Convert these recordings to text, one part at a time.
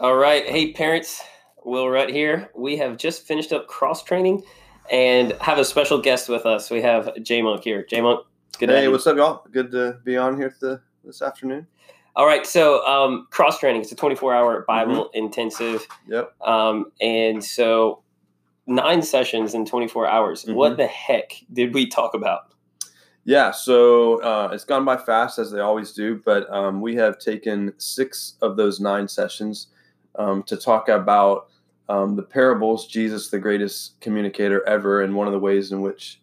All right. Hey, parents. Will Rutt here. We have just finished up cross training and have a special guest with us. We have J Monk here. J Monk, good Hey, what's up, y'all? Good to be on here the, this afternoon. All right. So, um, cross training, it's a 24 hour Bible mm-hmm. intensive. Yep. Um, and so, nine sessions in 24 hours. Mm-hmm. What the heck did we talk about? Yeah, so uh, it's gone by fast as they always do, but um, we have taken six of those nine sessions um, to talk about um, the parables. Jesus, the greatest communicator ever, and one of the ways in which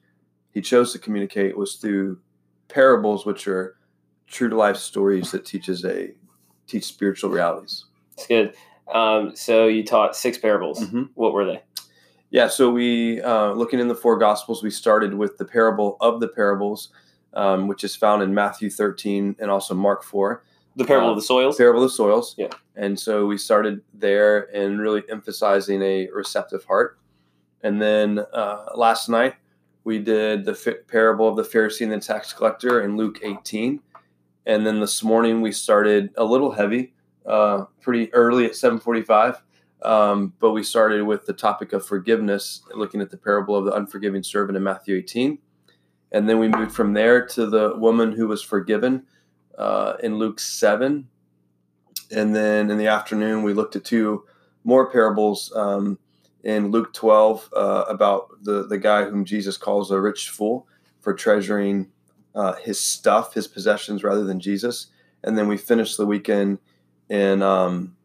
he chose to communicate was through parables, which are true to life stories that teaches a teach spiritual realities. It's good. Um, so you taught six parables. Mm-hmm. What were they? Yeah, so we, uh, looking in the four Gospels, we started with the parable of the parables, um, which is found in Matthew 13 and also Mark 4. The parable uh, of the soils? Parable of the soils. Yeah. And so we started there and really emphasizing a receptive heart. And then uh, last night, we did the fi- parable of the Pharisee and the tax collector in Luke 18. And then this morning, we started a little heavy, uh, pretty early at 745 um, but we started with the topic of forgiveness, looking at the parable of the unforgiving servant in Matthew 18. And then we moved from there to the woman who was forgiven uh, in Luke 7. And then in the afternoon, we looked at two more parables um, in Luke 12 uh, about the, the guy whom Jesus calls a rich fool for treasuring uh, his stuff, his possessions, rather than Jesus. And then we finished the weekend in um,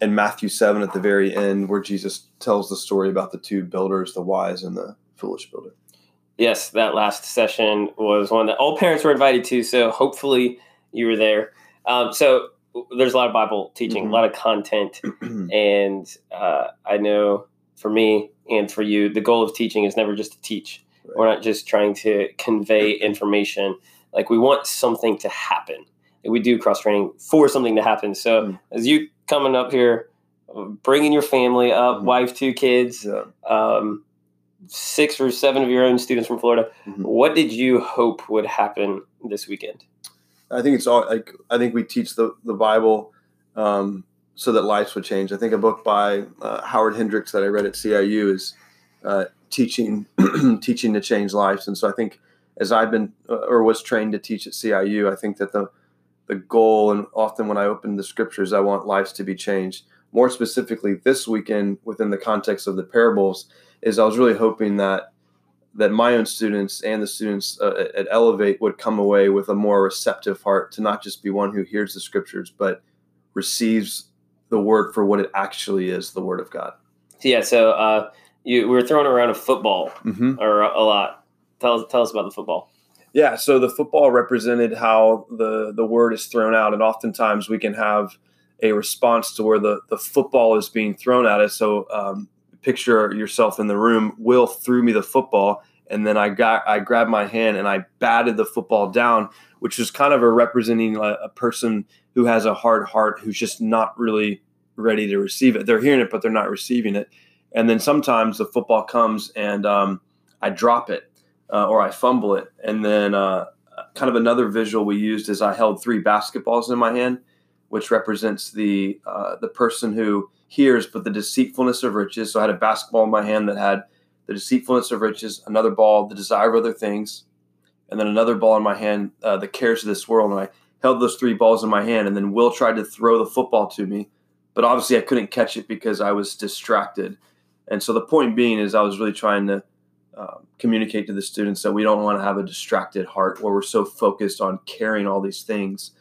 and Matthew 7 at the very end, where Jesus tells the story about the two builders, the wise and the foolish builder. Yes, that last session was one that all parents were invited to. So hopefully you were there. Um, so there's a lot of Bible teaching, mm-hmm. a lot of content. and uh, I know for me and for you, the goal of teaching is never just to teach. Right. We're not just trying to convey information. Like we want something to happen. We do cross training for something to happen. So mm-hmm. as you coming up here, bringing your family up, mm-hmm. wife, two kids, yeah. um, six or seven of your own students from Florida. Mm-hmm. What did you hope would happen this weekend? I think it's all like I think we teach the the Bible um, so that lives would change. I think a book by uh, Howard Hendricks that I read at CIU is uh, teaching teaching to change lives, and so I think as I've been uh, or was trained to teach at CIU, I think that the the goal, and often when I open the scriptures, I want lives to be changed. More specifically, this weekend, within the context of the parables, is I was really hoping that that my own students and the students uh, at Elevate would come away with a more receptive heart to not just be one who hears the scriptures, but receives the word for what it actually is, the word of God. Yeah. So uh, you we were throwing around a football mm-hmm. or a lot. Tell tell us about the football. Yeah, so the football represented how the the word is thrown out, and oftentimes we can have a response to where the the football is being thrown at us. So um, picture yourself in the room. Will threw me the football, and then I got I grabbed my hand and I batted the football down, which is kind of a representing a, a person who has a hard heart, who's just not really ready to receive it. They're hearing it, but they're not receiving it. And then sometimes the football comes and um, I drop it uh, or I fumble it. And then uh, kind of another visual we used is I held three basketballs in my hand, which represents the uh, the person who hears, but the deceitfulness of riches. So I had a basketball in my hand that had the deceitfulness of riches, another ball, the desire of other things, and then another ball in my hand, uh, the cares of this world. And I held those three balls in my hand, and then Will tried to throw the football to me, but obviously I couldn't catch it because I was distracted. And so the point being is I was really trying to um, communicate to the students that we don't want to have a distracted heart where we're so focused on carrying all these things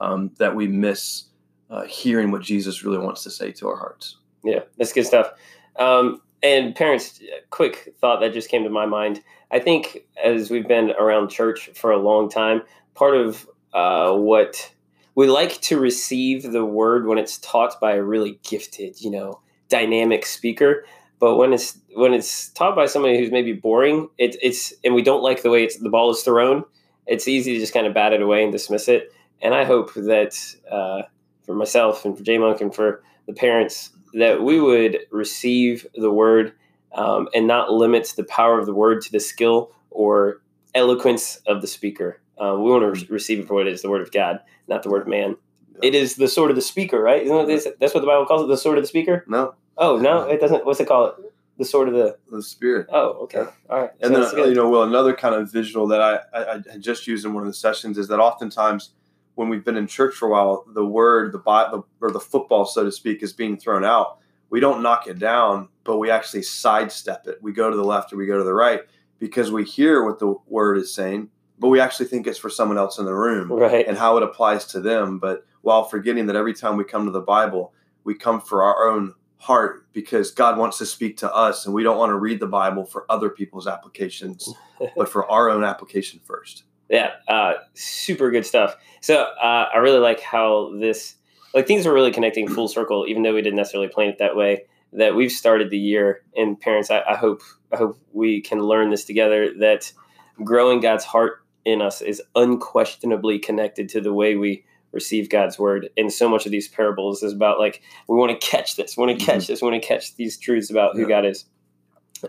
um, that we miss uh, hearing what Jesus really wants to say to our hearts. Yeah, that's good stuff. Um, and parents, quick thought that just came to my mind. I think as we've been around church for a long time, part of uh, what we like to receive the word when it's taught by a really gifted, you know, dynamic speaker. But when it's when it's taught by somebody who's maybe boring, it, it's and we don't like the way it's the ball is thrown. It's easy to just kind of bat it away and dismiss it. And I hope that uh, for myself and for J Monk and for the parents that we would receive the word um, and not limit the power of the word to the skill or eloquence of the speaker. Uh, we want to re- receive it for what it is, the word of God, not the word of man. It is the sword of the speaker, right? Isn't this- that's what the Bible calls it, the sword of the speaker? No, Oh no, it doesn't. What's it called? The sword of the. the Spirit. Oh, okay, Yeah. all right. And So then, you know, well, another kind of visual that I, I, I just used in one of the sessions is that oftentimes when we've been in church for a while, the word, the Bible, or the football, so to speak, is being thrown out. We don't knock it down, but we actually sidestep it. We go to the left or we go to the right because we hear what the word is saying, but we actually think it's for someone else in the room right. and how it applies to them. But while forgetting that every time we come to the Bible, we come for our own heart because God wants to speak to us and we don't want to read the Bible for other people's applications, but for our own application first. Yeah, uh, super good stuff. So uh, I really like how this, like things are really connecting full circle, even though we didn't necessarily plan it that way. That we've started the year, and parents, I, I hope, I hope we can learn this together. That growing God's heart in us is unquestionably connected to the way we receive God's word. And so much of these parables is about like we want to catch this, want to catch this, want to catch these truths about who God is.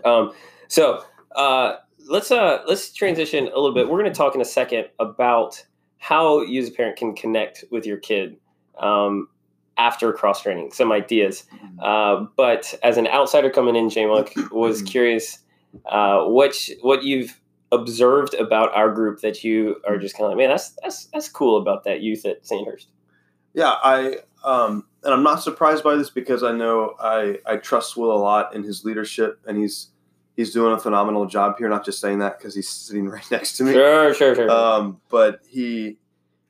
Um, so uh, let's uh, let's transition a little bit. We're going to talk in a second about how you as a parent can connect with your kid um, after cross training. Some ideas, uh, but as an outsider coming in, J Monk was curious uh, what what you've observed about our group that you are just kind of like, man, that's that's that's cool about that youth at St. Hurst. Yeah, I um, and I'm not surprised by this because I know I I trust Will a lot in his leadership and he's he's doing a phenomenal job here. Not just saying that because he's sitting right next to me. Sure, sure, sure. um, but he,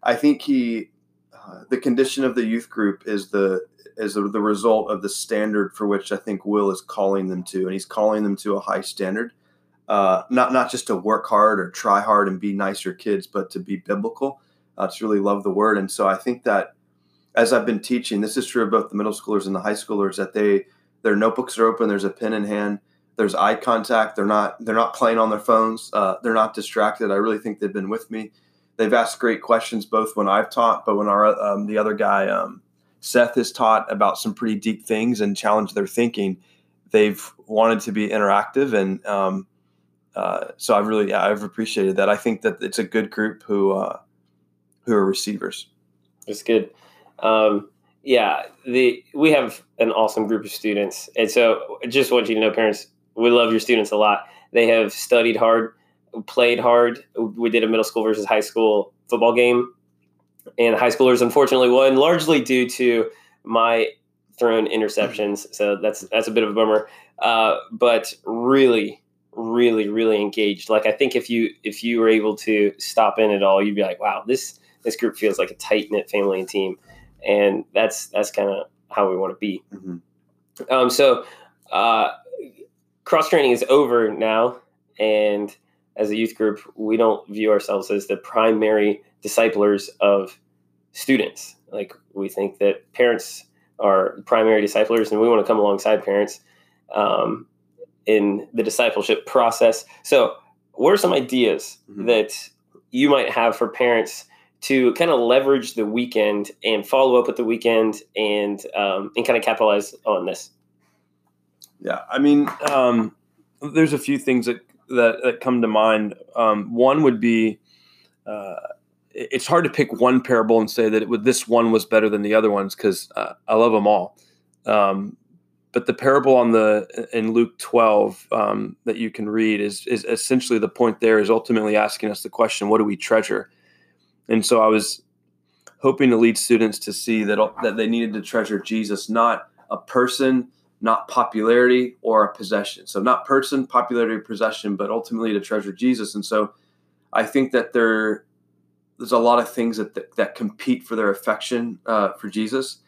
I think he, uh, the condition of the youth group is the is the, the result of the standard for which I think Will is calling them to, and he's calling them to a high standard, uh, not not just to work hard or try hard and be nicer kids, but to be biblical, uh, to really love the word. And so I think that as I've been teaching, this is true of both the middle schoolers and the high schoolers that they their notebooks are open, there's a pen in hand, there's eye contact, they're not they're not playing on their phones, uh, they're not distracted. I really think they've been with me. They've asked great questions both when I've taught, but when our um, the other guy um, Seth has taught about some pretty deep things and challenged their thinking. They've wanted to be interactive, and um, uh, so I've really yeah, I've appreciated that. I think that it's a good group who uh, who are receivers. That's good. Um, yeah, the we have an awesome group of students, and so I just want you to know, parents, we love your students a lot. They have studied hard, played hard. We did a middle school versus high school football game, and high schoolers unfortunately won, largely due to my thrown interceptions. So that's that's a bit of a bummer. Uh, but really, really, really engaged. Like I think if you if you were able to stop in at all, you'd be like, wow, this this group feels like a tight knit family and team, and that's that's kind of how we want to be. Mm-hmm. Um, so uh, cross training is over now, and as a youth group, we don't view ourselves as the primary disciplers of students. Like we think that parents are primary disciplers, and we want to come alongside parents um, in the discipleship process. So, what are some ideas Mhm. that you might have for parents to kind of leverage the weekend and follow up with the weekend and um, and kind of capitalize on this? Yeah, I mean, um, there's a few things that that, that come to mind. Um, one would be, uh, it's hard to pick one parable and say that it would, this one was better than the other ones because uh, I love them all. Um, but the parable on the in Luke 12 um, that you can read is is essentially the point. There is ultimately asking us the question, what do we treasure? And so I was hoping to lead students to see that that they needed to treasure Jesus, not a person not popularity or a possession. So not person, popularity, or possession, but ultimately to treasure Jesus. And so I think that there there's a lot of things that that, that compete for their affection uh, for Jesus.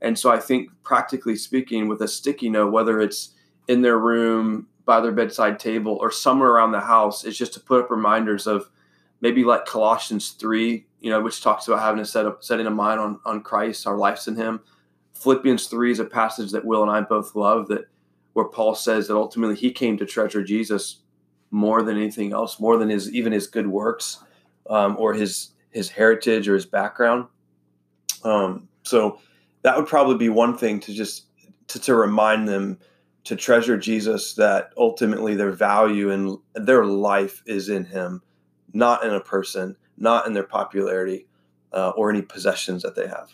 And so I think practically speaking, with a sticky note, whether it's in their room, by their bedside table, or somewhere around the house, is just to put up reminders of maybe like Colossians three, you know, which talks about having a set of setting a mind on on Christ, our lives in Him. Philippians 3 is a passage that Will and I both love that where Paul says that ultimately he came to treasure Jesus more than anything else, more than his even his good works um, or his his heritage or his background. Um, so that would probably be one thing to just to, to remind them to treasure Jesus that ultimately their value and their life is in him, not in a person, not in their popularity uh, or any possessions that they have.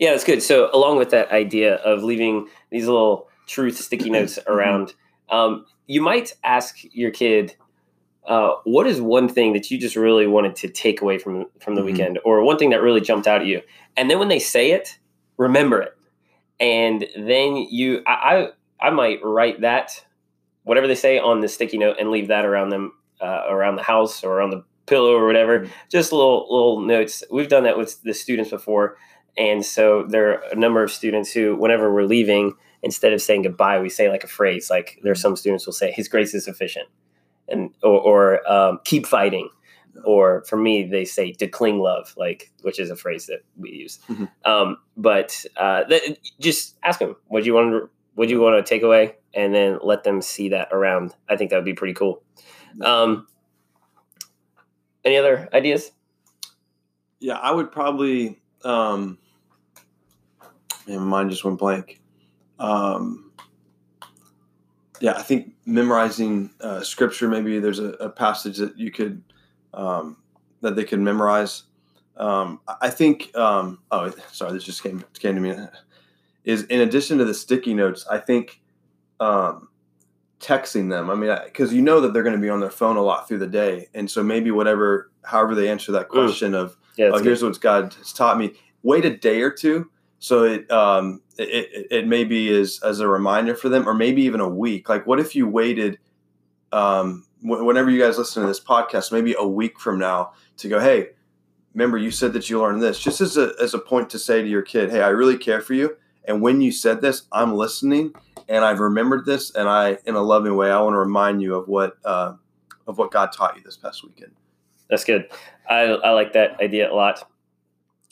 Yeah, that's good. So, along with that idea of leaving these little truth sticky notes around, um, you might ask your kid, uh, "What is one thing that you just really wanted to take away from from the Mhm. weekend, or one thing that really jumped out at you?" And then when they say it, remember it, and then you, I, I, I might write that, whatever they say on the sticky note, and leave that around them, uh, around the house or on the pillow or whatever. Just little little notes. We've done that with the students before. And so there are a number of students who, whenever we're leaving, instead of saying goodbye, we say like a phrase. Like there are some students will say, "His grace is sufficient," and or, or um, "Keep fighting." Or for me, they say "to cling love," like which is a phrase that we use. Mhm. Um, but uh, th- just ask them, "What you want? To, what you want to take away?" And then let them see that around. I think that would be pretty cool. Um, any other ideas? Yeah, I would probably. Um, man, mine just went blank. Um, yeah, I think memorizing uh, scripture. Maybe there's a, a passage that you could um, that they could memorize. Um, I- think. Um, oh, sorry, this just came came to me. Is in addition to the sticky notes, I think um, texting them. I mean, because you know that they're going to be on their phone a lot through the day, and so maybe whatever, however they answer that question of Yeah, oh, that's here's what God has taught me. Wait a day or two, so it um it, it, it may be as a reminder for them, or maybe even a week. Like, what if you waited um wh- whenever you guys listen to this podcast, maybe a week from now to go, hey, remember you said that you learned this, just as a as a point to say to your kid, hey, I really care for you, and when you said this, I'm listening, and I've remembered this, and I in a loving way, I want to remind you of what uh, of what God taught you this past weekend. That's good. I, I like that idea a lot.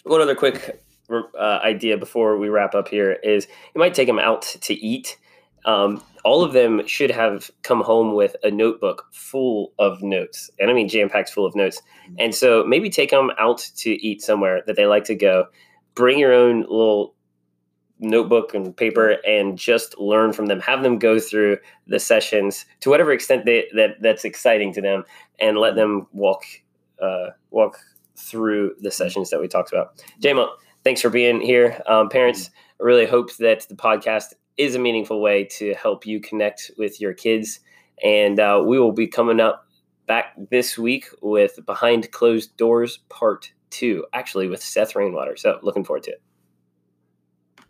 One other quick uh, idea before we wrap up here is you might take them out to eat. Um, all of them should have come home with a notebook full of notes, and I mean jam packed full of notes. And so maybe take them out to eat somewhere that they like to go. Bring your own little notebook and paper and just learn from them. Have them go through the sessions to whatever extent they, that that's exciting to them, and let them walk uh, walk through the sessions that we talked about. Jamo, thanks for being here. Um, parents, I really hope that the podcast is a meaningful way to help you connect with your kids. And uh, we will be coming up back this week with Behind Closed Doors Part 2, actually with Seth Rainwater. So looking forward to it.